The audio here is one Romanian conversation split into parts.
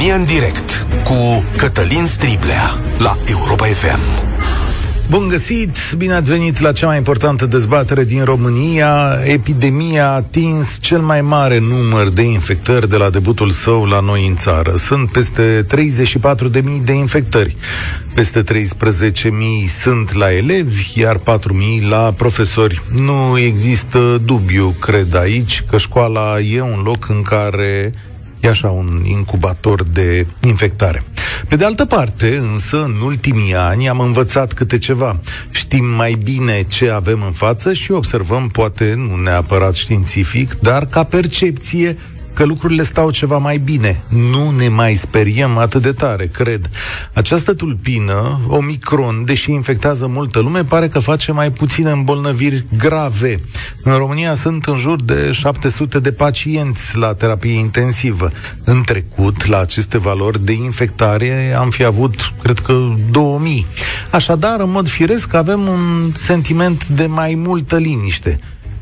România în direct cu Cătălin Striblea la Europa FM. Bun găsit! Bine ați venit la cea mai importantă dezbatere din România. Epidemia a atins cel mai mare număr de infectări de la debutul său la noi în țară. Sunt peste 34.000 de infectări. Peste 13.000 sunt la elevi, iar 4.000 la profesori. Nu există dubiu, cred aici, că școala e un loc în care e așa un incubator de infectare. Pe de altă parte, însă, în ultimii ani am învățat câte ceva. Știm mai bine ce avem în față și observăm, poate nu neapărat științific, dar ca percepție că lucrurile stau ceva mai bine. Nu ne mai speriem atât de tare, cred. Această tulpină, Omicron, deși infectează multă lume, pare că face mai puține îmbolnăviri grave. În România sunt în jur de 700 de pacienți la terapie intensivă. În trecut, la aceste valori de infectare, am fi avut, cred că, 2000. Așadar, în mod firesc, avem un sentiment de mai multă liniște.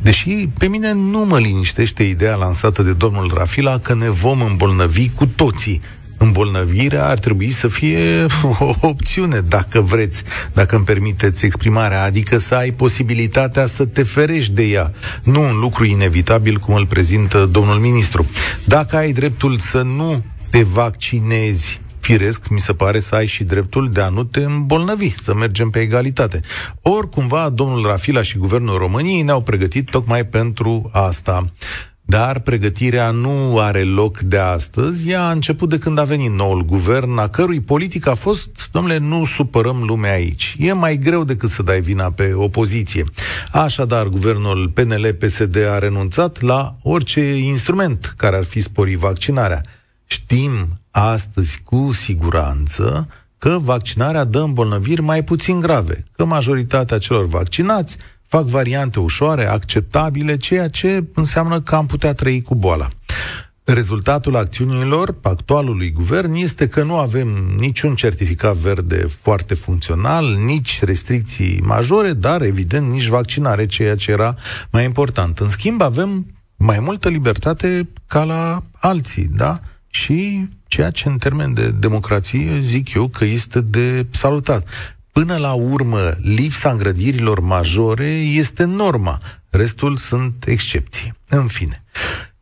Deși pe mine nu mă liniștește ideea lansată de domnul Rafila că ne vom îmbolnăvi cu toții. Îmbolnăvirea ar trebui să fie o opțiune, dacă vreți, dacă îmi permiteți exprimarea, adică să ai posibilitatea să te ferești de ea, nu un lucru inevitabil cum îl prezintă domnul ministru. Dacă ai dreptul să nu te vaccinezi firesc, mi se pare, să ai și dreptul de a nu te îmbolnăvi, să mergem pe egalitate. Ori, cumva, domnul Rafila și Guvernul României ne-au pregătit tocmai pentru asta. Dar pregătirea nu are loc de astăzi, ea a început de când a venit noul guvern, a cărui politic a fost, domnule, nu supărăm lumea aici. E mai greu decât să dai vina pe opoziție. Așadar, guvernul PNL-PSD a renunțat la orice instrument care ar fi spori vaccinarea. Știm astăzi cu siguranță că vaccinarea dă îmbolnăviri mai puțin grave, că majoritatea celor vaccinați fac variante ușoare, acceptabile, ceea ce înseamnă că am putea trăi cu boala. Rezultatul acțiunilor actualului guvern este că nu avem niciun certificat verde foarte funcțional, nici restricții majore, dar evident nici vaccinare, ceea ce era mai important. În schimb, avem mai multă libertate ca la alții, da? și ceea ce în termen de democrație zic eu că este de salutat. Până la urmă, lipsa îngrădirilor majore este norma, restul sunt excepții. În fine,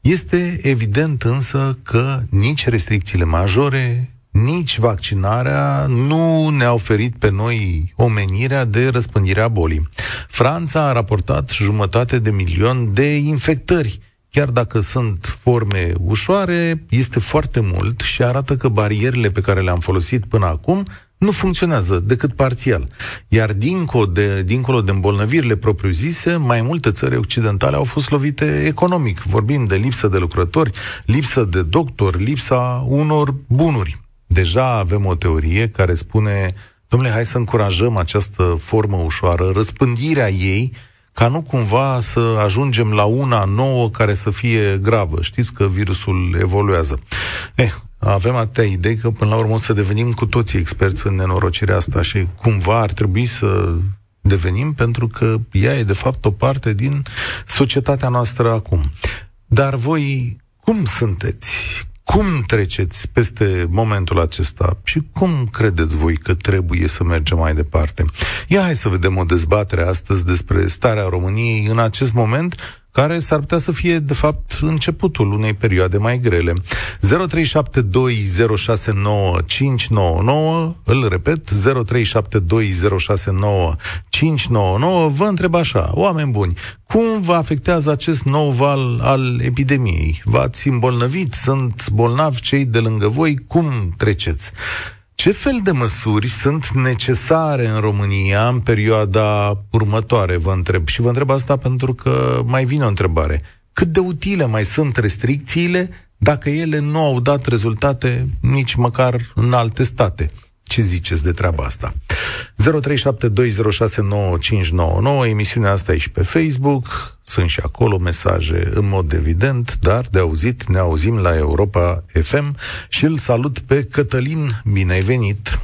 este evident însă că nici restricțiile majore, nici vaccinarea nu ne-a oferit pe noi omenirea de răspândirea bolii. Franța a raportat jumătate de milion de infectări chiar dacă sunt forme ușoare, este foarte mult și arată că barierele pe care le-am folosit până acum nu funcționează decât parțial. Iar dincolo de, dincolo de îmbolnăvirile propriu-zise, mai multe țări occidentale au fost lovite economic. Vorbim de lipsă de lucrători, lipsă de doctori, lipsa unor bunuri. Deja avem o teorie care spune, domnule, hai să încurajăm această formă ușoară, răspândirea ei, ca nu cumva să ajungem la una nouă care să fie gravă. Știți că virusul evoluează. Eh, avem atâtea idei că până la urmă o să devenim cu toții experți în nenorocirea asta și cumva ar trebui să devenim pentru că ea e de fapt o parte din societatea noastră acum. Dar voi cum sunteți? Cum treceți peste momentul acesta și cum credeți voi că trebuie să mergem mai departe? Ia hai să vedem o dezbatere astăzi despre starea României în acest moment care s-ar putea să fie, de fapt, începutul unei perioade mai grele. 0372069599, îl repet, 0372069599, vă întreb așa, oameni buni, cum vă afectează acest nou val al epidemiei? V-ați îmbolnăvit? Sunt bolnavi cei de lângă voi? Cum treceți? Ce fel de măsuri sunt necesare în România în perioada următoare, vă întreb? Și vă întreb asta pentru că mai vine o întrebare. Cât de utile mai sunt restricțiile dacă ele nu au dat rezultate nici măcar în alte state? Ce ziceți de treaba asta? 0372069599, emisiunea asta e și pe Facebook, sunt și acolo mesaje în mod evident, dar de auzit ne auzim la Europa FM și îl salut pe Cătălin, bine ai venit!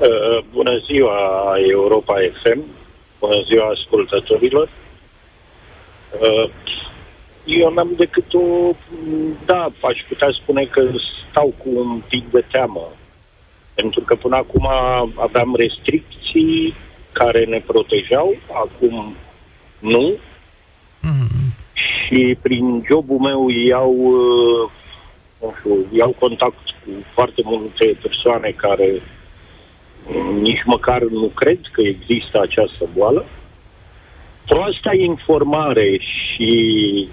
Uh, bună ziua Europa FM, bună ziua ascultătorilor! Uh, eu n-am decât o... Da, aș putea spune că stau cu un pic de teamă. Pentru că până acum aveam restricții care ne protejau, acum nu. Mm-hmm. Și prin jobul meu iau, uh, nu știu, iau contact cu foarte multe persoane care nici măcar nu cred că există această boală. Proasta informare și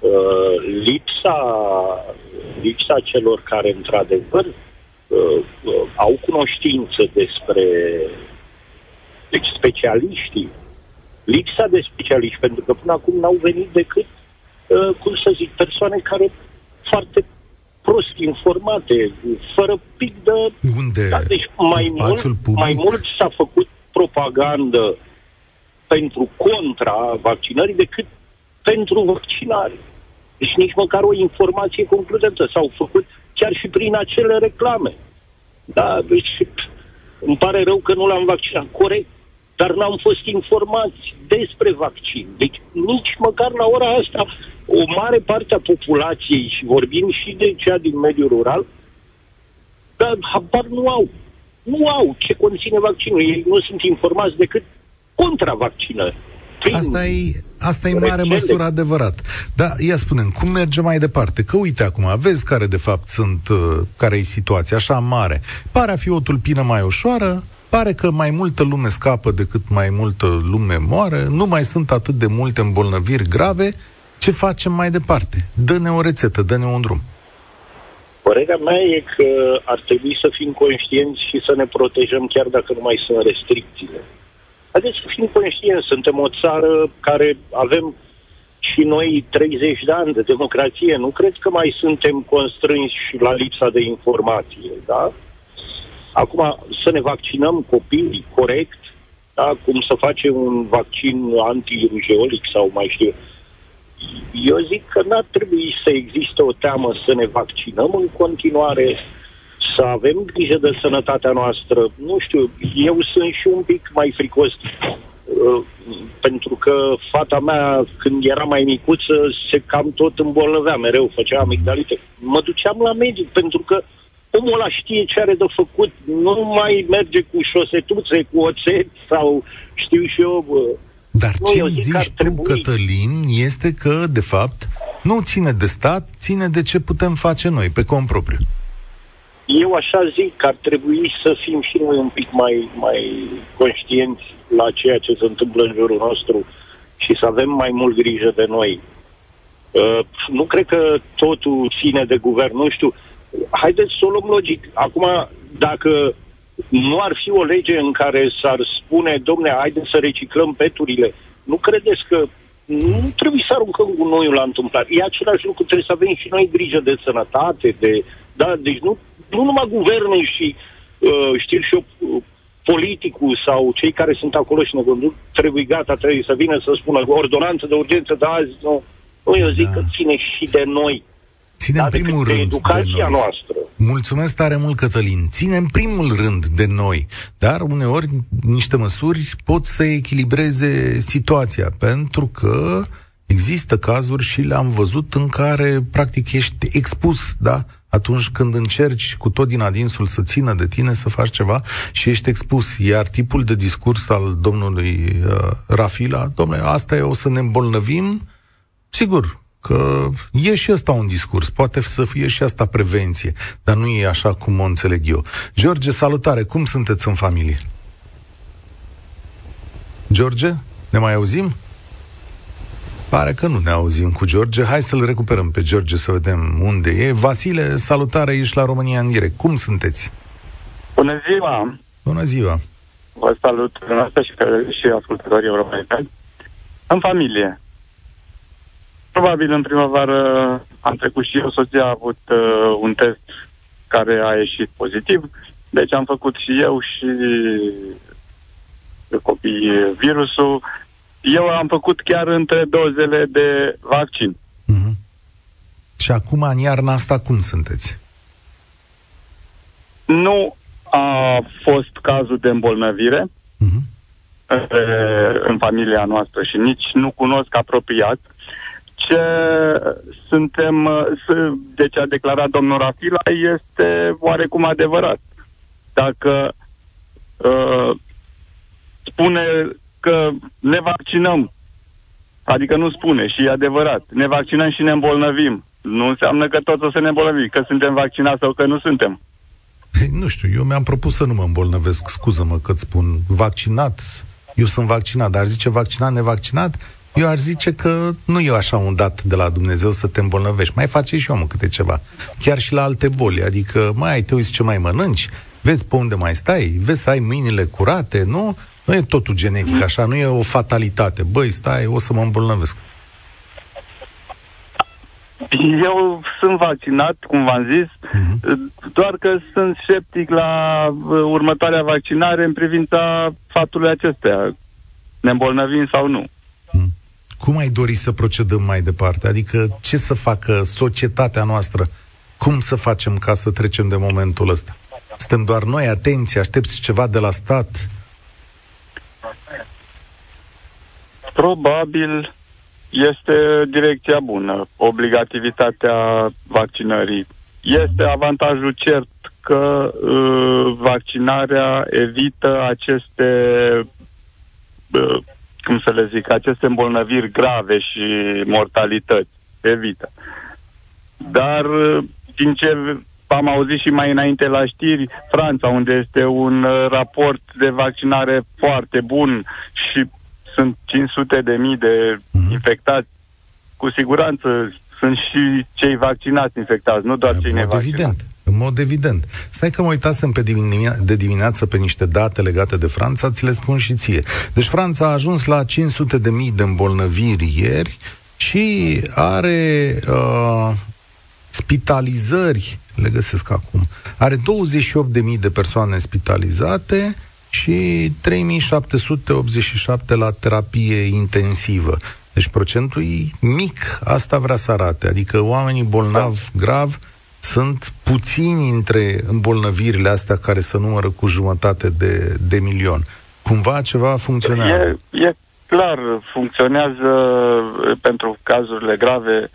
uh, lipsa, lipsa celor care într-adevăr uh, uh, au cunoștință despre deci specialiștii, lipsa de specialiști, pentru că până acum n-au venit decât, uh, cum să zic, persoane care foarte prost informate, fără pic de... Unde? Da, deci mai mult, public? mai mult s-a făcut propagandă pentru contra vaccinării decât pentru vaccinare. Deci nici măcar o informație concludentă s-au făcut chiar și prin acele reclame. Da, deci îmi pare rău că nu l-am vaccinat. Corect dar n-am fost informați despre vaccin. Deci nici măcar la ora asta o mare parte a populației, și vorbim și de cea din mediul rural, dar habar nu au. Nu au ce conține vaccinul. Ei nu sunt informați decât contra vaccinării. Asta e, asta e în mare măsură adevărat. Da, ia spunem, cum merge mai departe? Că uite acum, vezi care de fapt sunt, uh, care e situația așa mare. Pare a fi o tulpină mai ușoară, pare că mai multă lume scapă decât mai multă lume moare, nu mai sunt atât de multe îmbolnăviri grave, ce facem mai departe? Dă-ne o rețetă, dă-ne un drum. Părerea mea e că ar trebui să fim conștienți și să ne protejăm chiar dacă nu mai sunt restricțiile. Haideți să fim conștienți, suntem o țară care avem și noi 30 de ani de democrație. Nu cred că mai suntem constrânși la lipsa de informație, da? Acum, să ne vaccinăm copiii corect, da? cum să facem un vaccin antirujeolic sau mai știu. Eu zic că n-ar trebui să existe o teamă să ne vaccinăm în continuare, să avem grijă de sănătatea noastră. Nu știu, eu sunt și un pic mai fricos uh, pentru că fata mea, când era mai micuță, se cam tot îmbolnăvea mereu, făcea amigdalite. Mă duceam la medic pentru că omul ăla știe ce are de făcut, nu mai merge cu șosetuțe, cu oțet sau știu și eu... Bă. Dar nu, ce zici tu, trebui... Cătălin, este că, de fapt, nu ține de stat, ține de ce putem face noi, pe cont propriu. Eu așa zic că ar trebui să fim și noi un pic mai, mai conștienți la ceea ce se întâmplă în jurul nostru și să avem mai mult grijă de noi. Uh, nu cred că totul ține de guvern. Nu știu, haideți să o luăm logic. Acum, dacă nu ar fi o lege în care s-ar spune, domne, haideți să reciclăm peturile, nu credeți că nu trebuie să aruncăm gunoiul la întâmplare. E același lucru, trebuie să avem și noi grijă de sănătate, de... Da, deci nu, nu numai guvernul și, uh, știu și eu, uh, politicul sau cei care sunt acolo și ne conduc, trebuie gata, trebuie să vină să spună ordonanță de urgență de azi, nu. Nu, eu zic da. că ține și de noi Ține în primul rând de educația de noi. noastră. Mulțumesc tare mult, Cătălin. Ține în primul rând de noi, dar uneori niște măsuri pot să echilibreze situația, pentru că există cazuri și le-am văzut în care practic ești expus, da? Atunci când încerci cu tot din adinsul să țină de tine să faci ceva și ești expus. Iar tipul de discurs al domnului uh, Rafila, domnule, asta e, o să ne îmbolnăvim, sigur, că e și ăsta un discurs, poate să fie și asta prevenție, dar nu e așa cum o înțeleg eu. George, salutare, cum sunteți în familie? George, ne mai auzim? Pare că nu ne auzim cu George. Hai să-l recuperăm pe George să vedem unde e. Vasile, salutare, ești la România în direct. Cum sunteți? Bună ziua! Bună ziua! Vă salut dumneavoastră și, și ascultătorii europeni. În familie. Probabil în primăvară am trecut și eu, soția a avut uh, un test care a ieșit pozitiv, deci am făcut și eu și copii virusul. Eu am făcut chiar între dozele de vaccin. Mm-hmm. Și acum, în iarna asta, cum sunteți? Nu a fost cazul de îmbolnăvire mm-hmm. în familia noastră și nici nu cunosc apropiat ce suntem, de ce a declarat domnul Rafila este oarecum adevărat. Dacă uh, spune că ne vaccinăm, adică nu spune și e adevărat, ne vaccinăm și ne îmbolnăvim, nu înseamnă că toți o să ne îmbolnăvim, că suntem vaccinați sau că nu suntem. Păi, nu știu, eu mi-am propus să nu mă îmbolnăvesc, scuză-mă că spun vaccinat, eu sunt vaccinat, dar zice vaccinat, nevaccinat, eu aș zice că nu e așa un dat de la Dumnezeu să te îmbolnăvești. Mai face și omul câte ceva. Chiar și la alte boli. Adică, mai te uiți ce mai mănânci, vezi pe unde mai stai, vezi să ai mâinile curate, nu? Nu e totul genetic așa, nu e o fatalitate. Băi, stai, o să mă îmbolnăvesc. Eu sunt vaccinat, cum v-am zis, uh-huh. doar că sunt sceptic la uh, următoarea vaccinare în privința faptului acestea. Ne îmbolnăvim sau nu. Uh-huh. Cum ai dori să procedăm mai departe? Adică ce să facă societatea noastră? Cum să facem ca să trecem de momentul ăsta? Suntem doar noi, atenție, aștepți ceva de la stat? Probabil este direcția bună, obligativitatea vaccinării. Este avantajul cert că uh, vaccinarea evită aceste, uh, cum să le zic, aceste îmbolnăviri grave și mortalități. Evită. Dar, uh, din ce am auzit și mai înainte la știri, Franța, unde este un uh, raport de vaccinare foarte bun și sunt 500 de mii de mm-hmm. infectați. Cu siguranță sunt și cei vaccinați infectați, nu doar în cei nevaccinați. Evident. În mod evident. Stai că mă uitasem pe dimine- de dimineață pe niște date legate de Franța, ți le spun și ție. Deci Franța a ajuns la 500 de mii de îmbolnăviri ieri și are uh, spitalizări, le găsesc acum, are 28.000 de persoane spitalizate și 3787 la terapie intensivă. Deci procentul e mic, asta vrea să arate. Adică oamenii bolnavi grav sunt puțini între îmbolnăvirile astea care se numără cu jumătate de, de milion. Cumva ceva funcționează. E, e clar, funcționează pentru cazurile grave,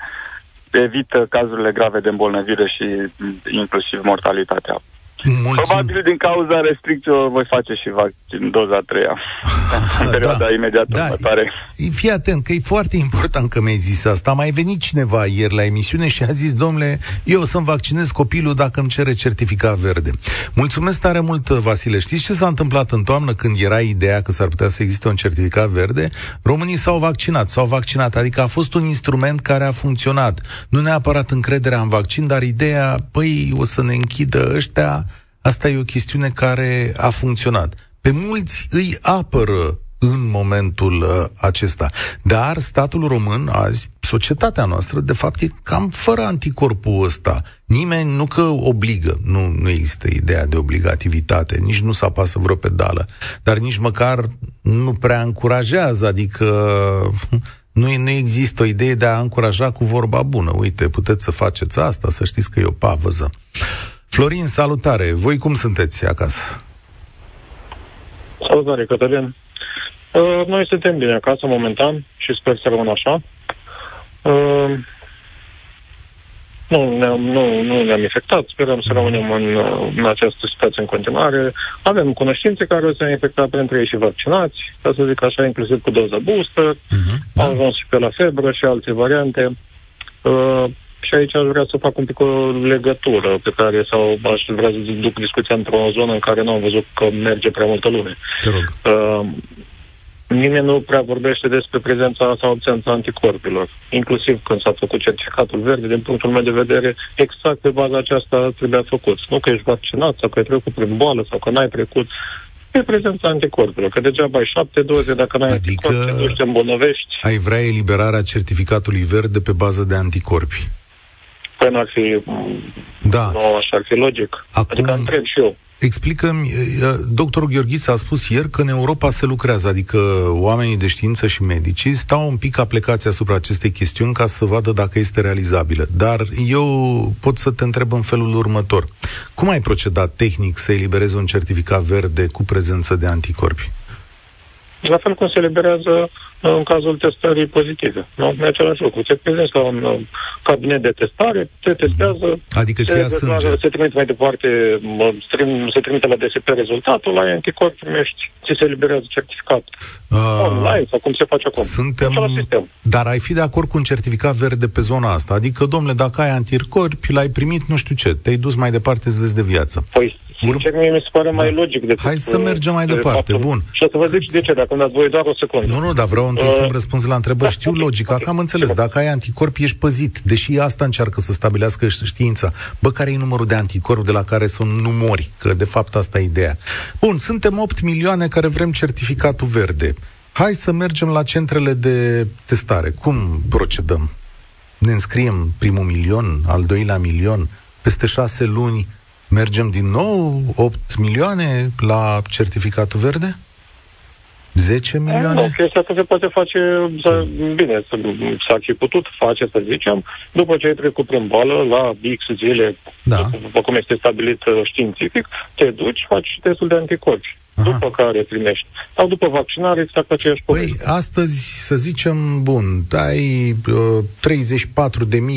evită cazurile grave de îmbolnăvire și inclusiv mortalitatea. Mulțumim. Probabil din cauza restricțiilor voi face și vaccin doza a treia în perioada da, imediată da, următoare. Fii atent, că e foarte important că mi-ai zis asta. A mai venit cineva ieri la emisiune și a zis, domnule, eu o să-mi vaccinez copilul dacă îmi cere certificat verde. Mulțumesc tare mult, Vasile. Știți ce s-a întâmplat în toamnă când era ideea că s-ar putea să existe un certificat verde? Românii s-au vaccinat, s-au vaccinat, adică a fost un instrument care a funcționat. Nu neapărat încrederea în vaccin, dar ideea, păi, o să ne închidă ăștia, Asta e o chestiune care a funcționat. Pe mulți îi apără în momentul uh, acesta. Dar statul român azi, societatea noastră, de fapt, e cam fără anticorpul ăsta. Nimeni nu că obligă, nu, nu există ideea de obligativitate, nici nu s-a pasă vreo pedală, dar nici măcar nu prea încurajează, adică nu, nu există o idee de a încuraja cu vorba bună. Uite, puteți să faceți asta, să știți că e o pavăză. Florin, salutare! Voi cum sunteți acasă? Salutare, Cătălin! Uh, noi suntem bine acasă momentan și sper să rămân așa. Uh, nu ne-am, nu, nu ne-am infectat, sperăm să rămânem în, în această situație în continuare. Avem cunoștințe care s-au infectat printre ei și vaccinați, ca să zic așa, inclusiv cu doza booster. Uh-huh, da. Au ajuns și pe la febră și alte variante. Uh, și aici aș vrea să fac un pic o legătură pe care sau aș vrea să duc discuția într-o zonă în care nu am văzut că merge prea multă lume. Te rog. Uh, nimeni nu prea vorbește despre prezența sau absența anticorpilor. Inclusiv când s-a făcut certificatul verde, din punctul meu de vedere, exact pe baza aceasta trebuia făcut. Nu că ești vaccinat sau că ai trecut prin boală sau că n-ai trecut, e prezența anticorpilor. Că degeaba ai șapte doze dacă n-ai adică anticorpi, te duci, te îmbolnăvești. Ai vrea eliberarea certificatului verde pe bază de anticorpi. Păi n-ar fi... Da. Nu, așa ar fi logic. Acum, adică întreb și eu. Explică-mi, doctorul Gheorghiță a spus ieri că în Europa se lucrează, adică oamenii de știință și medicii stau un pic aplicați asupra acestei chestiuni ca să vadă dacă este realizabilă. Dar eu pot să te întreb în felul următor. Cum ai procedat tehnic să eliberezi un certificat verde cu prezență de anticorpi? La fel cum se eliberează în cazul testării pozitive. Nu? E același lucru. Se prezinți la un uh, cabinet de testare, te testează, adică se, declară, se trimite mai departe, se trimite la DSP rezultatul, la anticorp primești, ți se eliberează certificat uh, online sau cum se face acum. Suntem, sistem. Dar ai fi de acord cu un certificat verde pe zona asta? Adică, domnule, dacă ai anticorpi, l-ai primit, nu știu ce, te-ai dus mai departe, îți vezi de viață. Păi, Sincer, mie mi se pare da. mai logic decât... Hai să mergem mai de departe, bun. Și o să vă zic de ce, dacă îmi dați voi doar o secundă. Nu, nu, dar vreau întâi uh, să-mi răspunzi la întrebări. Da, Știu okay, logica, okay. că am înțeles. Dacă ai anticorp, ești păzit. Deși asta încearcă să stabilească știința. Bă, care e numărul de anticorp de la care să nu mori? Că, de fapt, asta e ideea. Bun, suntem 8 milioane care vrem certificatul verde. Hai să mergem la centrele de testare. Cum procedăm? Ne înscriem primul milion, al doilea milion, peste șase luni Mergem din nou 8 milioane la certificatul verde? 10 milioane? Nu, chestia asta se poate face, să, bine, s-ar fi putut face, să zicem, după ce ai trecut prin boală, la X zile, da. după cum este stabilit uh, științific, te duci, faci testul de anticorpi. Aha. după care primești. Sau după vaccinare, exact aceeași păi, poveste. Păi, astăzi, să zicem, bun, ai uh,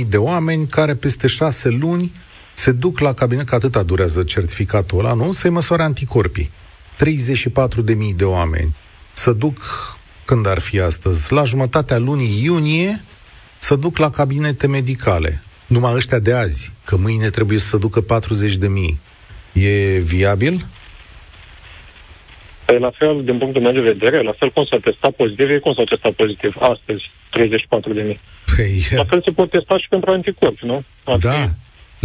34.000 de oameni care peste șase luni se duc la cabinet, că atâta durează certificatul ăla, nu? Să-i măsoare anticorpii. 34.000 de oameni să duc, când ar fi astăzi, la jumătatea lunii iunie, să duc la cabinete medicale. Numai ăștia de azi, că mâine trebuie să ducă 40.000. E viabil? Păi la fel, din punctul meu de vedere, la fel cum s-a testat pozitiv, e cum s-a testat pozitiv astăzi, 34 de mii. Păi, la fel se pot testa și pentru anticorpi, nu? Ar da,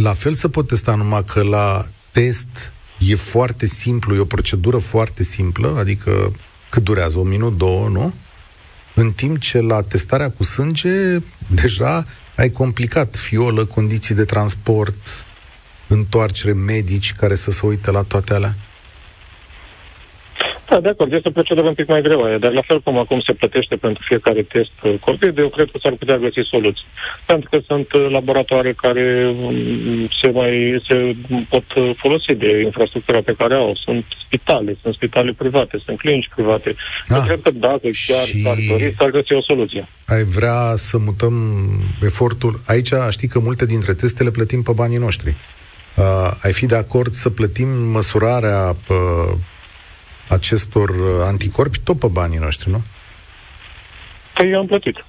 la fel se pot testa, numai că la test e foarte simplu, e o procedură foarte simplă, adică cât durează? Un minut, două, nu? În timp ce la testarea cu sânge, deja ai complicat fiolă, condiții de transport, întoarcere medici care să se uite la toate alea. Da, de acord, este o procedură un pic mai greoaie, dar la fel cum acum se plătește pentru fiecare test uh, COVID, eu cred că s-ar putea găsi soluții. Pentru că sunt uh, laboratoare care um, se mai se pot uh, folosi de infrastructura pe care au. Sunt spitale, sunt spitale private, sunt clinici private. Ah, eu cred că dacă chiar și... s-ar dori, s-ar găsi o soluție. Ai vrea să mutăm efortul? Aici știi că multe dintre teste le plătim pe banii noștri. Uh, ai fi de acord să plătim măsurarea uh, acestor uh, anticorpi tot pe banii noștri, nu? Păi eu am plătit.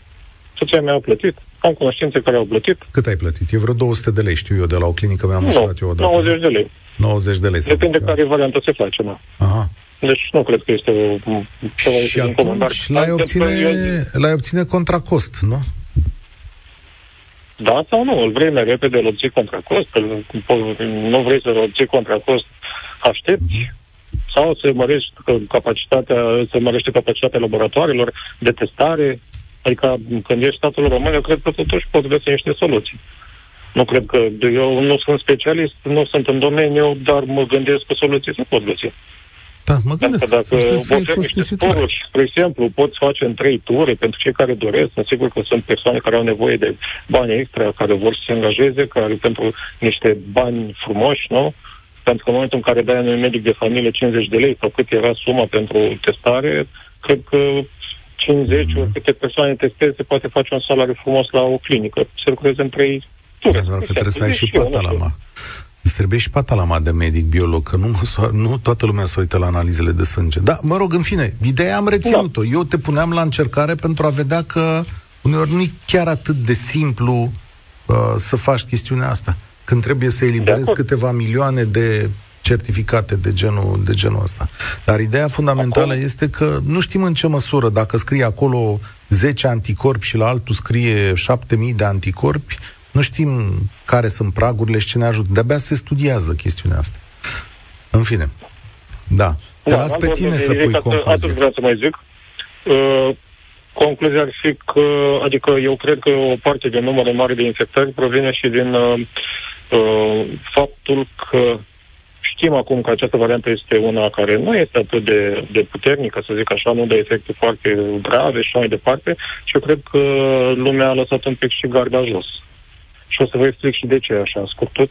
Soția mea a plătit, am cunoștințe care au plătit. Cât ai plătit? E vreo 200 de lei, știu eu, de la o clinică mi-am măsurat eu odată. 90 de lei. 90 de lei. Depinde de care variantă se face, nu? Aha. Deci nu cred că este o, ceva Și atunci l-ai obține, l-ai obține contra cost, nu? Da sau nu? Îl vrei mai repede, îl obții contra cost, nu vrei să-l obții contra cost, aștepți, mm-hmm sau se mărește capacitatea, se mărește capacitatea laboratoarelor de testare. Adică când ești statul român, eu cred că totuși poți găsi niște soluții. Nu cred că eu nu sunt specialist, nu sunt în domeniu, dar mă gândesc că soluții se pot găsi. Da, mă gândesc. Dacă dacă niște sporuri, spre exemplu, poți face în trei ture pentru cei care doresc. Sunt sigur că sunt persoane care au nevoie de bani extra, care vor să se angajeze, care pentru niște bani frumoși, nu? Uh, pentru că în momentul în care dai unui medic de familie 50 de lei sau cât era suma pentru testare, cred că 50 mm-hmm. ori câte persoane testeze se poate face un salariu frumos la o clinică. Se lucreze în trei ture. Da, doar că trebuie să ai și patalama. Îți trebuie și patalama de medic biolog, că nu, nu toată lumea se uită la analizele de sânge. Da, mă rog, în fine, ideea am reținut-o. Da. Eu te puneam la încercare pentru a vedea că uneori nu e chiar atât de simplu uh, să faci chestiunea asta când trebuie să eliberezi câteva milioane de certificate de genul, de genul ăsta. Dar ideea fundamentală Acum... este că nu știm în ce măsură, dacă scrie acolo 10 anticorpi și la altul scrie 7000 de anticorpi, nu știm care sunt pragurile și ce ne ajută. De-abia se studiază chestiunea asta. În fine. Da. Te da, las pe tine să pui concluzia. Atât vreau să mai zic. Uh, concluzia ar fi că, adică eu cred că o parte din numărul mare de infectări provine și din uh, uh, faptul că știm acum că această variantă este una care nu este atât de, de puternică, să zic așa, nu de efecte foarte grave și așa mai departe, și eu cred că lumea a lăsat un pic și garda jos. Și o să vă explic și de ce așa, scurtuț.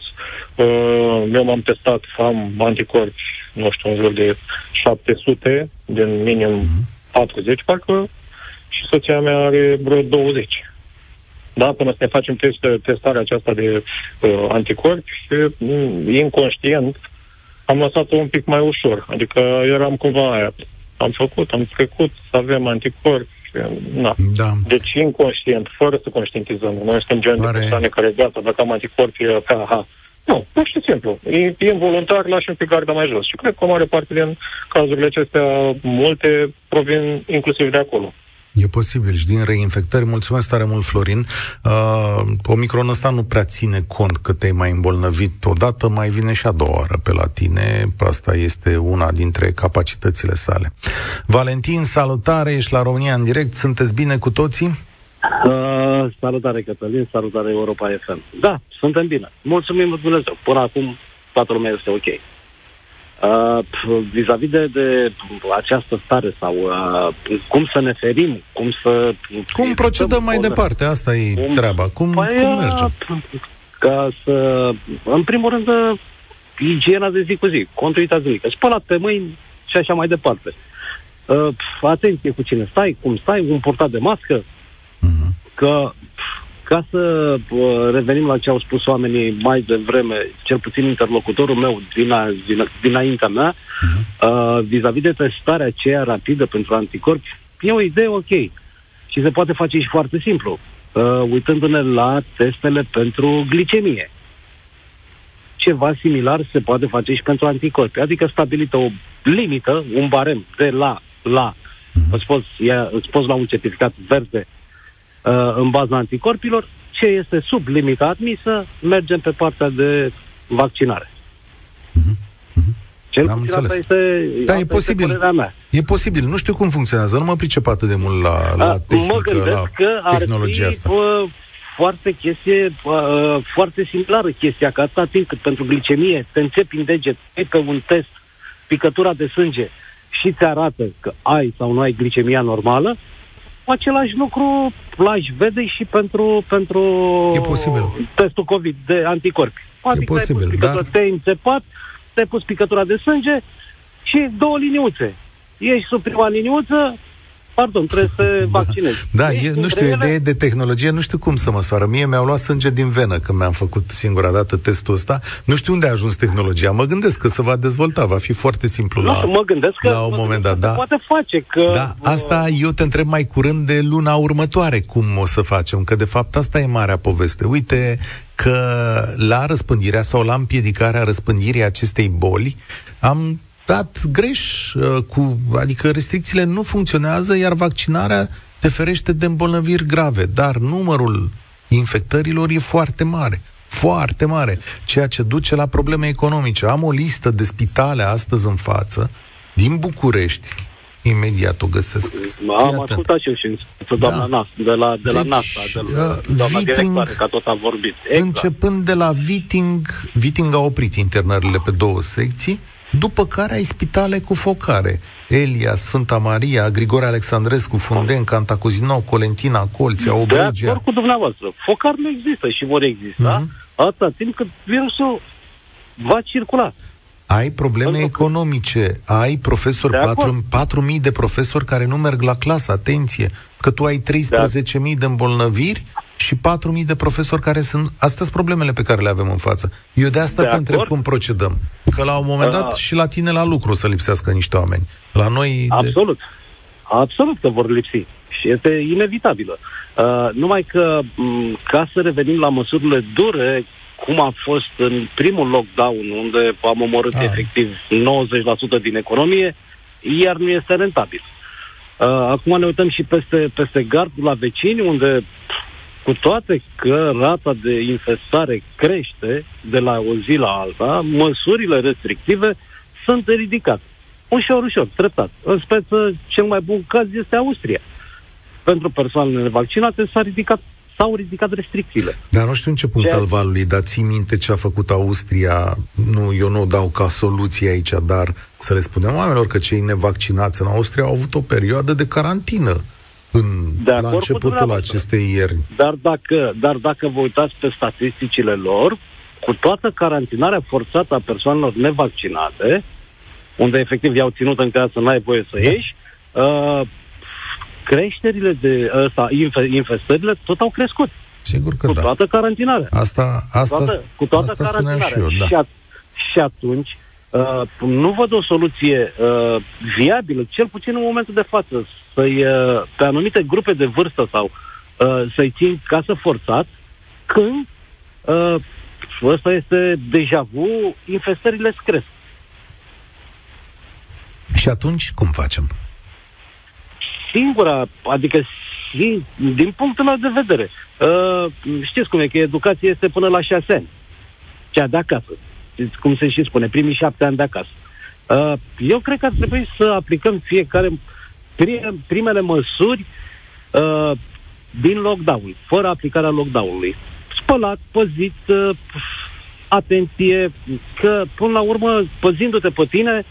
Uh, eu m-am testat, am anticorpi, nu știu, în jur de 700 din minim 40, parcă, și soția mea are vreo 20. Da, până să ne facem test, testarea aceasta de uh, anticorpi, uh, inconștient, am lăsat-o un pic mai ușor. Adică eram cumva aia. Am făcut, am trecut să avem anticorpi, Na. Da. Deci inconștient, fără să conștientizăm. Noi suntem gen Oare... de persoane care, gata, dacă am anticorpi, ca, ha. Nu, pur și simplu. E, e involuntar, lași un pic garda mai jos. Și cred că o mare parte din cazurile acestea, multe provin inclusiv de acolo. E posibil și din reinfectări. Mulțumesc tare mult, Florin. Uh, Omicron ăsta nu prea ține cont că te-ai mai îmbolnăvit odată, mai vine și a doua oară pe la tine. Asta este una dintre capacitățile sale. Valentin, salutare, ești la România în direct. Sunteți bine cu toții? Uh, salutare, Cătălin, salutare Europa FM. Da, suntem bine. Mulțumim Dumnezeu. Până acum toată lumea este ok. Uh, vis-a-vis de, de această stare sau uh, cum să ne ferim, cum să... Cum procedăm mai departe? Asta e cum, treaba. Cum, păi, cum merge? Ca să... În primul rând, uh, igiena de zi cu zi, contuita zilnică, spălat pe mâini și așa mai departe. Uh, atenție cu cine stai, cum stai, un portat de mască, uh-huh. că ca să uh, revenim la ce au spus oamenii mai devreme, cel puțin interlocutorul meu din, a, din, dinaintea mea, uh-huh. uh, vis-a-vis de testarea aceea rapidă pentru anticorpi, e o idee ok. Și se poate face și foarte simplu, uh, uitându-ne la testele pentru glicemie. Ceva similar se poate face și pentru anticorpi, adică stabilită o limită, un barem de la la. Uh-huh. Îți, poți, ia, îți poți lua un certificat verde uh, în baza anticorpilor, ce este sub limita admisă, mergem pe partea de vaccinare. Uh-huh. Cel Am puțin asta este, da, asta e posibil. Este mea. E posibil. Nu știu cum funcționează. Nu mă pricep atât de mult la, la tehnică, mă gândesc la că tehnologia ar fi, asta. Bă, foarte chestie, uh, foarte simplară chestia, că atâta timp cât pentru glicemie te începi în deget, pe un test picătura de sânge și ți arată că ai sau nu ai glicemia normală, același lucru l-aș vede și pentru, pentru e posibil. testul COVID de anticorpi. Adică e posibil, ai pus dar... te-ai înțepat, te-ai pus picătura de sânge și două liniuțe. Ești sub prima liniuță, pardon, trebuie să da. vaccinezi. Da, e, nu știu, ele... idee de tehnologie, nu știu cum să măsoară. Mie mi-au luat sânge din venă când mi-am făcut singura dată testul ăsta. Nu știu unde a ajuns tehnologia. Mă gândesc că se va dezvolta, va fi foarte simplu nu, la, mă gândesc că, la un moment dat. Da. Poate face că... Da, asta eu te întreb mai curând de luna următoare cum o să facem, că de fapt asta e marea poveste. Uite că la răspândirea sau la împiedicarea răspândirii acestei boli am dat greș, uh, cu, adică restricțiile nu funcționează, iar vaccinarea te ferește de îmbolnăviri grave, dar numărul infectărilor e foarte mare. Foarte mare, ceea ce duce la probleme economice. Am o listă de spitale astăzi în față, din București, imediat o găsesc. Am ascultat și eu și doamna da. Nas, de la, de la deci, NASA, de la uh, doamna Viting, ca tot a vorbit. Exact. Începând de la Viting, Viting a oprit internările pe două secții, după care ai spitale cu focare. Elia, Sfânta Maria, Grigore Alexandrescu, Funden, Cantacuzinou, Colentina, Colția, Obregia. De acord cu dumneavoastră. Focar nu există și vor exista mm-hmm. atâta timp cât virusul va circula. Ai probleme Pentru economice, ai profesori, 4.000 de profesori care nu merg la clasă, atenție, că tu ai 13.000 de îmbolnăviri și 4.000 de profesori care sunt... Astea sunt problemele pe care le avem în față. Eu de asta de te acord? întreb cum procedăm. Că la un moment dat uh, și la tine la lucru să lipsească niște oameni. La noi... Absolut. De... Absolut că vor lipsi. Și este inevitabilă. Uh, numai că, m- ca să revenim la măsurile dure, cum a fost în primul lockdown, unde am omorât ah. efectiv 90% din economie, iar nu este rentabil. Uh, acum ne uităm și peste, peste gard la vecini, unde cu toate că rata de infestare crește de la o zi la alta, măsurile restrictive sunt ridicate. Ușor, ușor, treptat. În speță, cel mai bun caz este Austria. Pentru persoanele vaccinate s-a ridicat s-au ridicat restricțiile. Dar nu știu în ce punct Ceea... al valului, dar ții minte ce a făcut Austria, nu, eu nu o dau ca soluție aici, dar să le spunem oamenilor că cei nevaccinați în Austria au avut o perioadă de carantină în, de la începutul acestei ierni. Dar dacă, dar dacă vă uitați pe statisticile lor, cu toată carantinarea forțată a persoanelor nevaccinate, unde efectiv i-au ținut în casă, n-ai voie să da. ieși, uh, creșterile de ăsta, infestările tot au crescut. Sigur că cu da. toată carantinarea. Asta, asta, cu toată, cu toată asta carantinarea. Și, eu, da. și, a, și atunci, uh, nu văd o soluție uh, viabilă, cel puțin în momentul de față, să-i, uh, pe anumite grupe de vârstă sau uh, să-i țin casă forțat, când uh, ăsta este deja vu, infestările cresc. Și atunci cum facem? Singura, adică din punctul meu de vedere, uh, știți cum e, că educația este până la șase ani. Cea de acasă. Cum se și spune, primii șapte ani de acasă. Uh, eu cred că ar trebui să aplicăm fiecare primele măsuri uh, din lockdown, fără aplicarea lockdown-ului. Spălat, păzit, uh, atenție, că până la urmă, păzindu-te pe tine,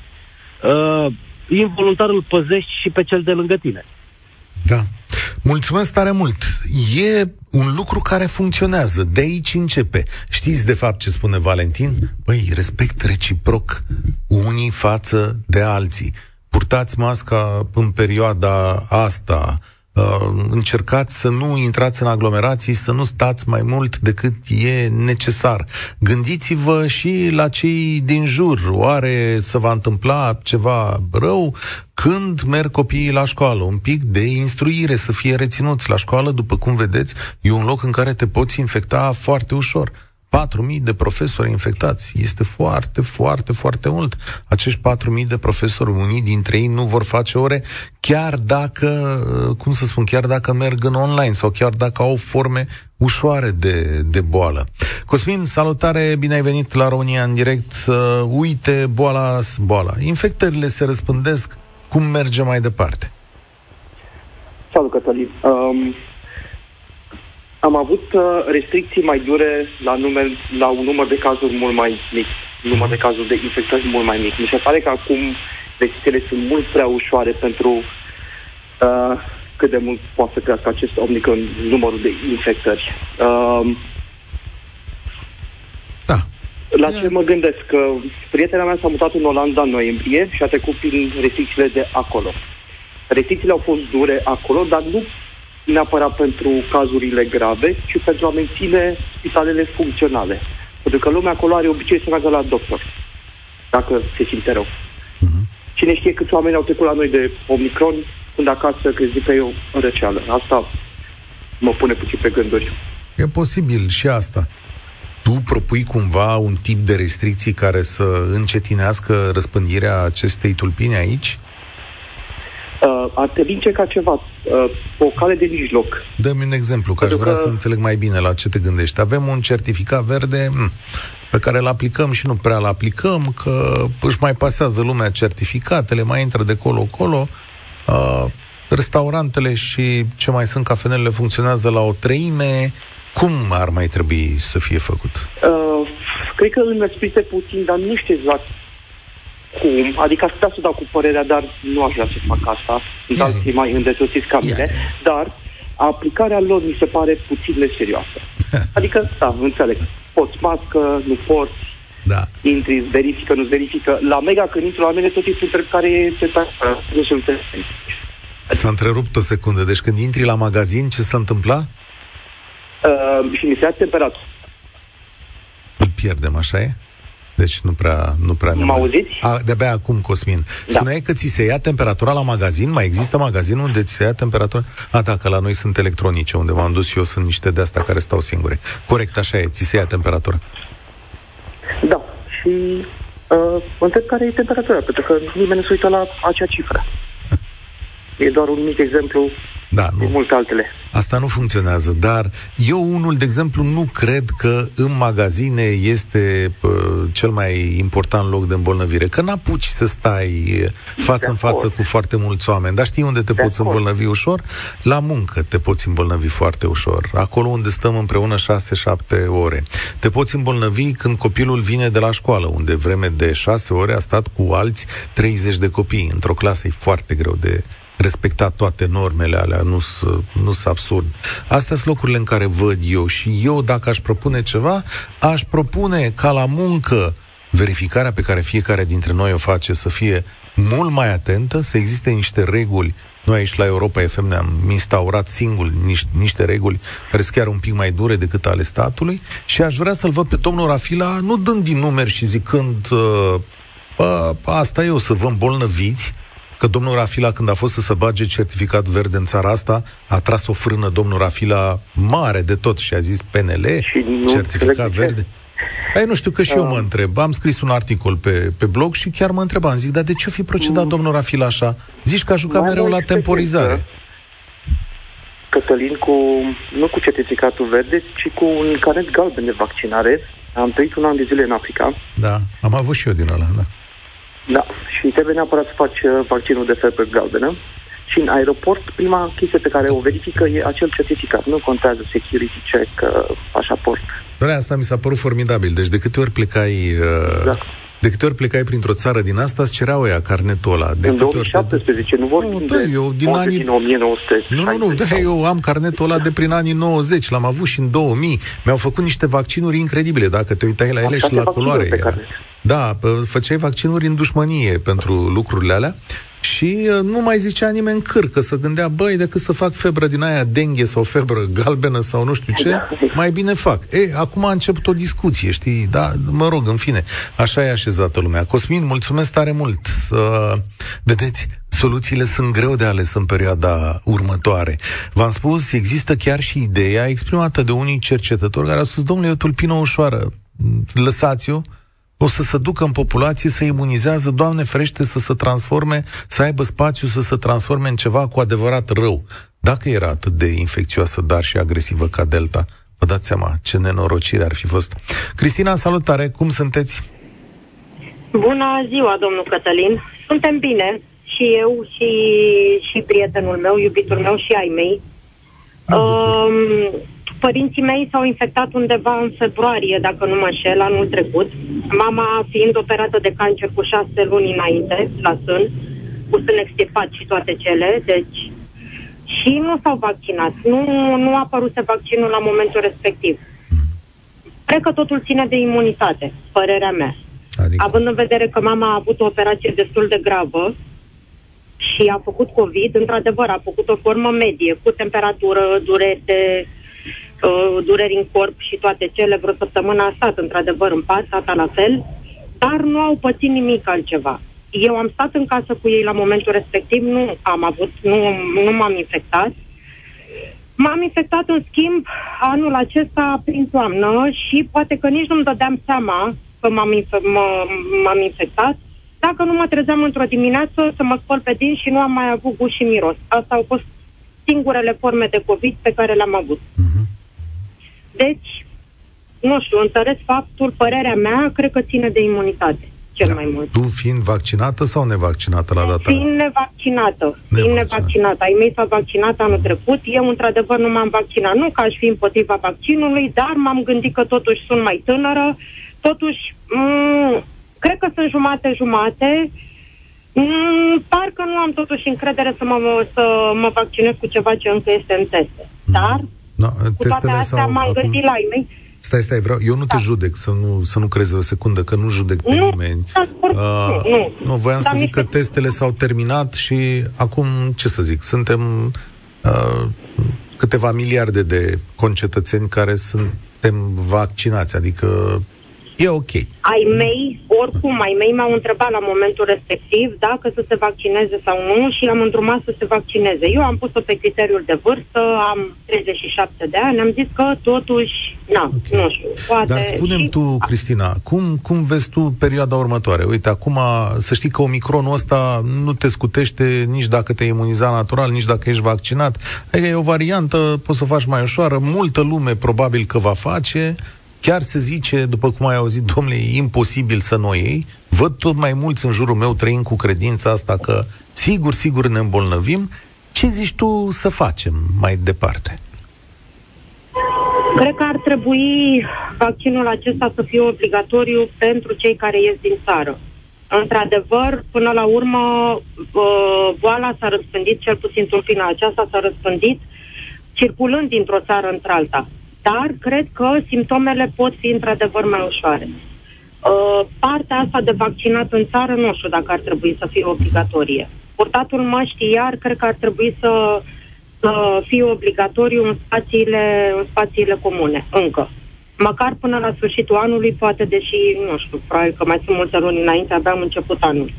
uh, involuntar îl păzești și pe cel de lângă tine. Da. Mulțumesc tare mult. E un lucru care funcționează. De aici începe. Știți de fapt ce spune Valentin? Băi, respect reciproc unii față de alții. Purtați masca în perioada asta, uh, încercați să nu intrați în aglomerații, să nu stați mai mult decât e necesar. Gândiți-vă și la cei din jur. Oare se va întâmpla ceva rău? Când merg copiii la școală, un pic de instruire, să fie reținuți la școală, după cum vedeți, e un loc în care te poți infecta foarte ușor. 4.000 de profesori infectați. Este foarte, foarte, foarte mult. Acești 4.000 de profesori, unii dintre ei nu vor face ore, chiar dacă, cum să spun, chiar dacă merg în online sau chiar dacă au forme ușoare de, de boală. Cosmin, salutare, bine ai venit la România în direct. Uh, uite, boala, boala. Infectările se răspândesc. Cum merge mai departe? Salut, Cătălin. Um, am avut uh, restricții mai dure la, numer, la un număr de cazuri mult mai mic, număr de mhm. cazuri de infectări mult mai mic. Mi se pare că acum restricțiile sunt mult prea ușoare pentru uh, cât de mult poate să crească acest Omicron numărul de infectări. Uh, da. La ce mă gândesc? Că prietena mea s-a mutat în Olanda în noiembrie și a trecut prin restricțiile de acolo. Restricțiile au fost dure acolo, dar nu neapărat pentru cazurile grave, ci pentru a menține spitalele funcționale. Pentru că lumea acolo are obicei să meargă la doctor, dacă se simte rău. Uh-huh. Cine știe câți oameni au trecut la noi de Omicron, când acasă crezi că e o răceală. Asta mă pune puțin pe gânduri. E posibil și asta. Tu propui cumva un tip de restricții care să încetinească răspândirea acestei tulpini aici? Uh, ar trebui încerca ceva, uh, o cale de mijloc. Dă-mi un exemplu, că aș vrea că... să înțeleg mai bine la ce te gândești. Avem un certificat verde m- pe care îl aplicăm și nu prea îl aplicăm, că își mai pasează lumea certificatele, mai intră de colo-colo. Uh, restaurantele și ce mai sunt cafenele funcționează la o treime. Cum ar mai trebui să fie făcut? Uh, cred că îmi explice puțin, dar nu știu exact cum, adică aș putea să dau cu părerea, dar nu aș vrea să fac asta, sunt yeah. alții mai îndetățiți ca mine, yeah. dar aplicarea lor mi se pare puțin neserioasă. Adică, da, înțeleg, poți mască, nu poți, da. intri, verifică, nu verifică. La Mega, când intru la mine, tot timpul întreb care e temperatura. Nu sunt S-a întrerupt o secundă. Deci când intri la magazin, ce s-a întâmplat? Uh, și mi se ia temperatura. Îl pierdem, așa e? Deci nu prea, nu prea ne Mă auziți? A, de-abia acum, Cosmin. Da. Spuneai că ți se ia temperatura la magazin? Mai există magazin unde ți se ia temperatura? A, da, că la noi sunt electronice, unde m-am dus eu, sunt niște de astea care stau singure. Corect, așa e, ți se ia temperatura. Da, și uh, mă întreb care e temperatura, pentru că nimeni nu se uită la acea cifră. E doar un mic exemplu da, nu. multe altele. Asta nu funcționează, dar eu unul, de exemplu, nu cred că în magazine este uh, cel mai important loc de îmbolnăvire, că n-apuci să stai față de în față acord. cu foarte mulți oameni, dar știi unde te de poți acord. îmbolnăvi ușor? La muncă te poți îmbolnăvi foarte ușor, acolo unde stăm împreună 6-7 ore. Te poți îmbolnăvi când copilul vine de la școală, unde vreme de 6 ore a stat cu alți 30 de copii. Într-o clasă e foarte greu de respecta toate normele alea, nu sunt absurd. Astea sunt locurile în care văd eu și eu, dacă aș propune ceva, aș propune ca la muncă verificarea pe care fiecare dintre noi o face să fie mult mai atentă, să existe niște reguli. Noi aici la Europa FM ne-am instaurat singuri niște, niște reguli care sunt chiar un pic mai dure decât ale statului și aș vrea să-l văd pe domnul Rafila nu dând din numeri și zicând uh, asta e, o să vă îmbolnăviți, că domnul Rafila, când a fost să se bage certificat verde în țara asta, a tras o frână domnul Rafila mare de tot și a zis PNL, și certificat verde. Ai, nu știu, că și uh. eu mă întreb. Am scris un articol pe, pe blog și chiar mă întrebam. Zic, dar de ce o fi procedat mm. domnul Rafila așa? Zici că a jucat mereu la temporizare. Cătălin, cu, nu cu certificatul verde, ci cu un carnet galben de vaccinare. Am trăit un an de zile în Africa. Da, am avut și eu din ăla, da. Da, și trebuie neapărat să faci uh, vaccinul de febră galbenă. Și în aeroport, prima chestie pe care o verifică e acel certificat. Nu contează security check, uh, pașaport. Doar asta mi s-a părut formidabil. Deci de câte ori plecai... Uh, exact. De câte ori plecai printr-o țară din asta, îți cereau ea carnetul ăla. De în 2017, ori te... nu vorbim nu, da, eu din anii... din 1960. Nu, nu, nu, da, eu am carnetul ăla de prin anii 90, l-am avut și în 2000. Mi-au făcut niște vaccinuri incredibile, dacă te uitai la ele și la culoare. Da, făceai vaccinuri în dușmănie pentru lucrurile alea și uh, nu mai zicea nimeni câr, că să gândea, băi, decât să fac febră din aia denghe sau febră galbenă sau nu știu ce, mai bine fac. E, acum a început o discuție, știi? Da, mă rog, în fine, așa e așezată lumea. Cosmin, mulțumesc tare mult. Uh, vedeți, soluțiile sunt greu de ales în perioada următoare. V-am spus, există chiar și ideea exprimată de unii cercetători care au spus, domnule, e o tulpină ușoară, lăsați-o, o să se ducă în populație, să imunizează, Doamne ferește, să se transforme, să aibă spațiu să se transforme în ceva cu adevărat rău. Dacă era atât de infecțioasă, dar și agresivă ca Delta, vă dați seama ce nenorocire ar fi fost. Cristina, salutare, cum sunteți? Bună ziua, domnul Cătălin. Suntem bine, și eu, și, și prietenul meu, iubitul meu și ai mei. Um, Părinții mei s-au infectat undeva în februarie, dacă nu mă înșel, anul trecut. Mama fiind operată de cancer cu șase luni înainte, la sân, cu sân extirpat și toate cele, deci... Și nu s-au vaccinat. Nu, nu a apărut vaccinul la momentul respectiv. Cred că totul ține de imunitate, părerea mea. Adică... Având în vedere că mama a avut o operație destul de gravă și a făcut COVID, într-adevăr, a făcut o formă medie, cu temperatură, dureri de uh, dureri în corp și toate cele, vreo săptămână a stat într-adevăr în pat, tata la fel, dar nu au pățit nimic altceva. Eu am stat în casă cu ei la momentul respectiv, nu am avut, nu, nu m-am infectat. M-am infectat, în schimb, anul acesta prin toamnă și poate că nici nu-mi dădeam seama că m-am, inf- m-am infectat, dacă nu mă trezeam într-o dimineață să mă spăl pe din și nu am mai avut gust și miros. Asta au fost singurele forme de COVID pe care le-am avut. Uh-huh. Deci, nu știu, întăresc faptul, părerea mea, cred că ține de imunitate cel da. mai mult. Tu fiind vaccinată sau nevaccinată la data Fiind nevaccinată. Fiind nevaccinată. Ai mei s-au vaccinat anul trecut. Eu, într-adevăr, nu m-am vaccinat. Nu că aș fi împotriva vaccinului, dar m-am gândit că totuși sunt mai tânără. Totuși, m- cred că sunt jumate-jumate. M- parcă nu am totuși încredere să mă, să mă vaccinez cu ceva ce încă este în teste. Mm. Dar No, cu toate astea m-am acum... gândit la ei Stai, stai, vreau, eu nu da. te judec, să nu, să nu crezi o secundă, că nu judec pe nu, nimeni. Da, uh, nu, nu, voiam să zic că testele s-au terminat și acum, ce să zic, suntem uh, câteva miliarde de concetățeni care suntem vaccinați, adică E ok. Ai mei, oricum, ai mei m-au întrebat la momentul respectiv dacă să se vaccineze sau nu și am îndrumat să se vaccineze. Eu am pus-o pe criteriul de vârstă, am 37 de ani, am zis că totuși, na, okay. nu știu, poate... Dar spunem și... tu, Cristina, cum, cum vezi tu perioada următoare? Uite, acum, să știi că omicronul ăsta nu te scutește nici dacă te imuniza natural, nici dacă ești vaccinat. Adică e o variantă, poți să faci mai ușoară, multă lume probabil că va face, Chiar se zice, după cum ai auzit, domnule, e imposibil să nu iei. Văd tot mai mulți în jurul meu trăind cu credința asta că sigur, sigur ne îmbolnăvim. Ce zici tu să facem mai departe? Cred că ar trebui vaccinul acesta să fie obligatoriu pentru cei care ies din țară. Într-adevăr, până la urmă, boala s-a răspândit, cel puțin tulpina aceasta s-a răspândit, circulând dintr-o țară într-alta dar cred că simptomele pot fi într-adevăr mai ușoare. Uh, partea asta de vaccinat în țară nu știu dacă ar trebui să fie obligatorie. Purtatul măștii iar cred că ar trebui să, să fie obligatoriu în spațiile, în spațiile comune, încă. Măcar până la sfârșitul anului, poate, deși, nu știu, probabil că mai sunt multe luni înainte, abia am început anul.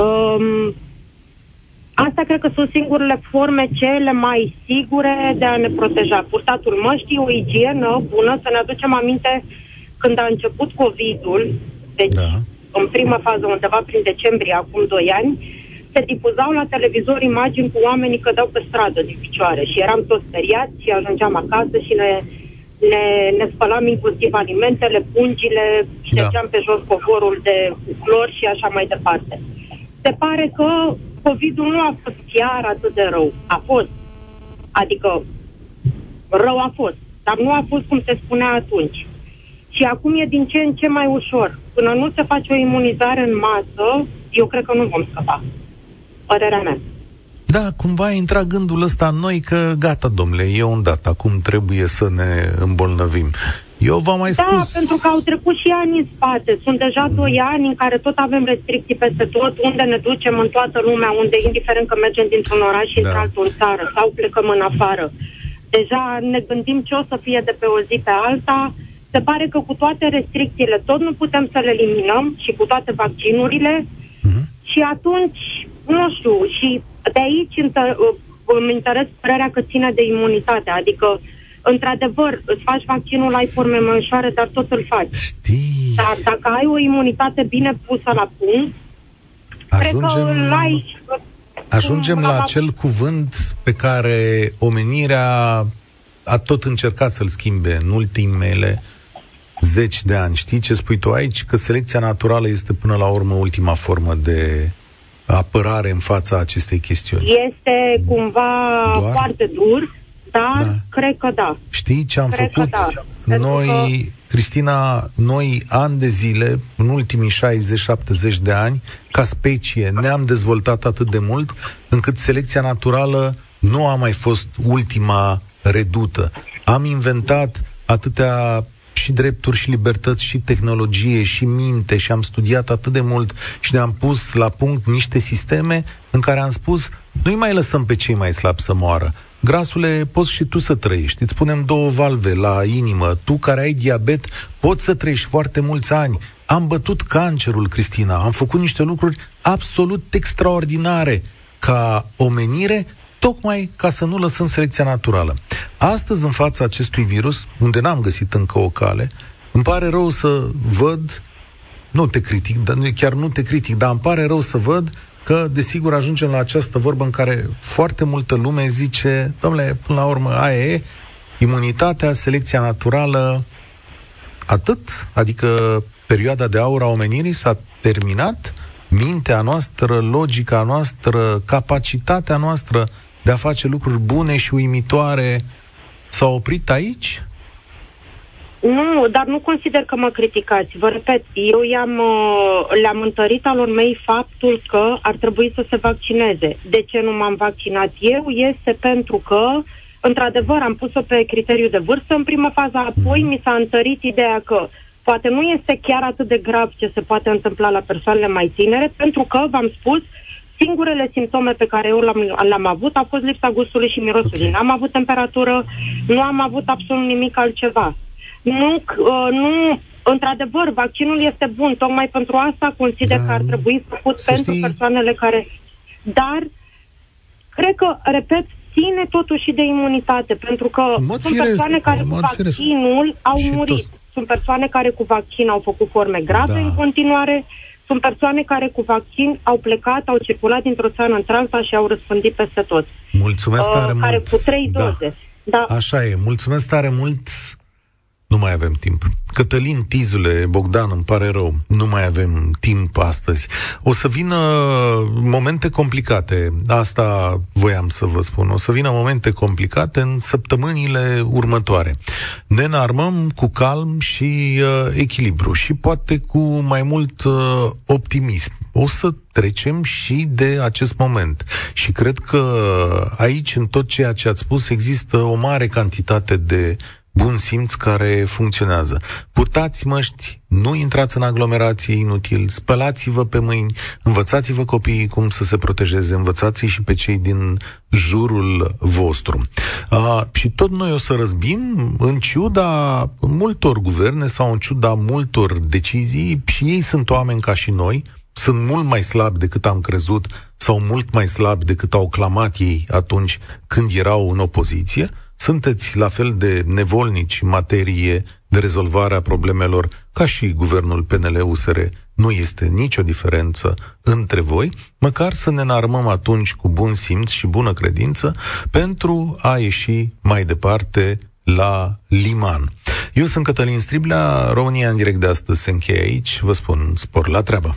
Um, Asta cred că sunt singurele forme cele mai sigure de a ne proteja. Purtatul măștii, o igienă bună, să ne aducem aminte când a început COVID-ul, deci da. în prima fază, undeva prin decembrie, acum 2 ani, se difuzau la televizor imagini cu oamenii cădeau pe stradă din picioare și eram toți speriați și ajungeam acasă și ne, ne, ne spălam inclusiv alimentele, pungile, ștergeam da. pe jos covorul de clor și așa mai departe. Se pare că COVID-ul nu a fost chiar atât de rău. A fost. Adică rău a fost. Dar nu a fost cum se spunea atunci. Și acum e din ce în ce mai ușor. Până nu se face o imunizare în masă, eu cred că nu vom scăpa. Părerea mea. Da, cumva intra gândul ăsta în noi că gata, domnule, e un dat, acum trebuie să ne îmbolnăvim. Eu v-am mai da, spus... pentru că au trecut și ani în spate. Sunt deja mm. doi ani în care tot avem restricții peste tot, unde ne ducem în toată lumea, unde, indiferent că mergem dintr-un oraș și da. într-altul în țară sau plecăm în afară. Deja ne gândim ce o să fie de pe o zi pe alta. Se pare că cu toate restricțiile tot nu putem să le eliminăm și cu toate vaccinurile. Mm. Și atunci, nu știu, și de aici îmi interes părerea că ține de imunitate. Adică uh, într-adevăr, îți faci vaccinul, ai forme mai ușoare, dar tot îl faci. Știi. Dar dacă ai o imunitate bine pusă la punct, ajungem, cred că îl ai... Ajungem la acel cuvânt pe care omenirea a tot încercat să-l schimbe în ultimele zeci de ani. Știi ce spui tu aici? Că selecția naturală este până la urmă ultima formă de apărare în fața acestei chestiuni. Este cumva Doar? foarte dur, dar da. cred că da. Știi ce am cred făcut? Da. Noi, că... Cristina, noi ani de zile, în ultimii 60-70 de ani, ca specie, ne-am dezvoltat atât de mult, încât selecția naturală nu a mai fost ultima redută. Am inventat atâtea și drepturi și libertăți și tehnologie și minte și am studiat atât de mult și ne-am pus la punct niște sisteme în care am spus nu-i mai lăsăm pe cei mai slabi să moară. Grasule, poți și tu să trăiești. Îți punem două valve la inimă. Tu care ai diabet, poți să trăiești foarte mulți ani. Am bătut cancerul, Cristina. Am făcut niște lucruri absolut extraordinare ca omenire, tocmai ca să nu lăsăm selecția naturală. Astăzi, în fața acestui virus, unde n-am găsit încă o cale, îmi pare rău să văd, nu te critic, chiar nu te critic, dar îmi pare rău să văd că, desigur, ajungem la această vorbă în care foarte multă lume zice, domnule, până la urmă, aia e, imunitatea, selecția naturală, atât, adică perioada de aur a omenirii s-a terminat, mintea noastră, logica noastră, capacitatea noastră de a face lucruri bune și uimitoare s-a oprit aici? Nu, dar nu consider că mă criticați. Vă repet, eu i-am, uh, le-am întărit alor mei faptul că ar trebui să se vaccineze. De ce nu m-am vaccinat eu? Este pentru că, într-adevăr, am pus-o pe criteriu de vârstă în prima fază, apoi mi s-a întărit ideea că poate nu este chiar atât de grav ce se poate întâmpla la persoanele mai tinere, pentru că, v-am spus, singurele simptome pe care eu l-am, l-am avut a fost lipsa gustului și mirosului. Okay. N-am avut temperatură, nu am avut absolut nimic altceva. Nu, uh, nu, într-adevăr, vaccinul este bun, tocmai pentru asta consider da, că ar trebui făcut pentru știi... persoanele care... Dar, cred că, repet, ține totuși de imunitate, pentru că sunt persoane care cu vaccinul au murit. Toți. Sunt persoane care cu vaccin au făcut forme grave da. în continuare, sunt persoane care cu vaccin au plecat, au circulat dintr-o țară într-alta și au răspândit peste tot. Mulțumesc uh, tare uh, care mult. cu trei da. doze. Da. Așa e. Mulțumesc tare mult. Nu mai avem timp. Cătălin Tizule, Bogdan, îmi pare rău, nu mai avem timp astăzi. O să vină momente complicate, asta voiam să vă spun, o să vină momente complicate în săptămânile următoare. Ne înarmăm cu calm și uh, echilibru și poate cu mai mult uh, optimism. O să trecem și de acest moment. Și cred că aici, în tot ceea ce ați spus, există o mare cantitate de bun simț care funcționează. Purtați măști, nu intrați în aglomerație inutil, spălați-vă pe mâini, învățați-vă copiii cum să se protejeze, învățați și pe cei din jurul vostru. A, și tot noi o să răzbim în ciuda multor guverne sau în ciuda multor decizii și ei sunt oameni ca și noi, sunt mult mai slabi decât am crezut sau mult mai slabi decât au clamat ei atunci când erau în opoziție, sunteți la fel de nevolnici în materie de rezolvare a problemelor ca și guvernul PNL-USR. Nu este nicio diferență între voi, măcar să ne înarmăm atunci cu bun simț și bună credință pentru a ieși mai departe la liman. Eu sunt Cătălin Striblea, România în direct de astăzi se încheie aici, vă spun spor la treabă.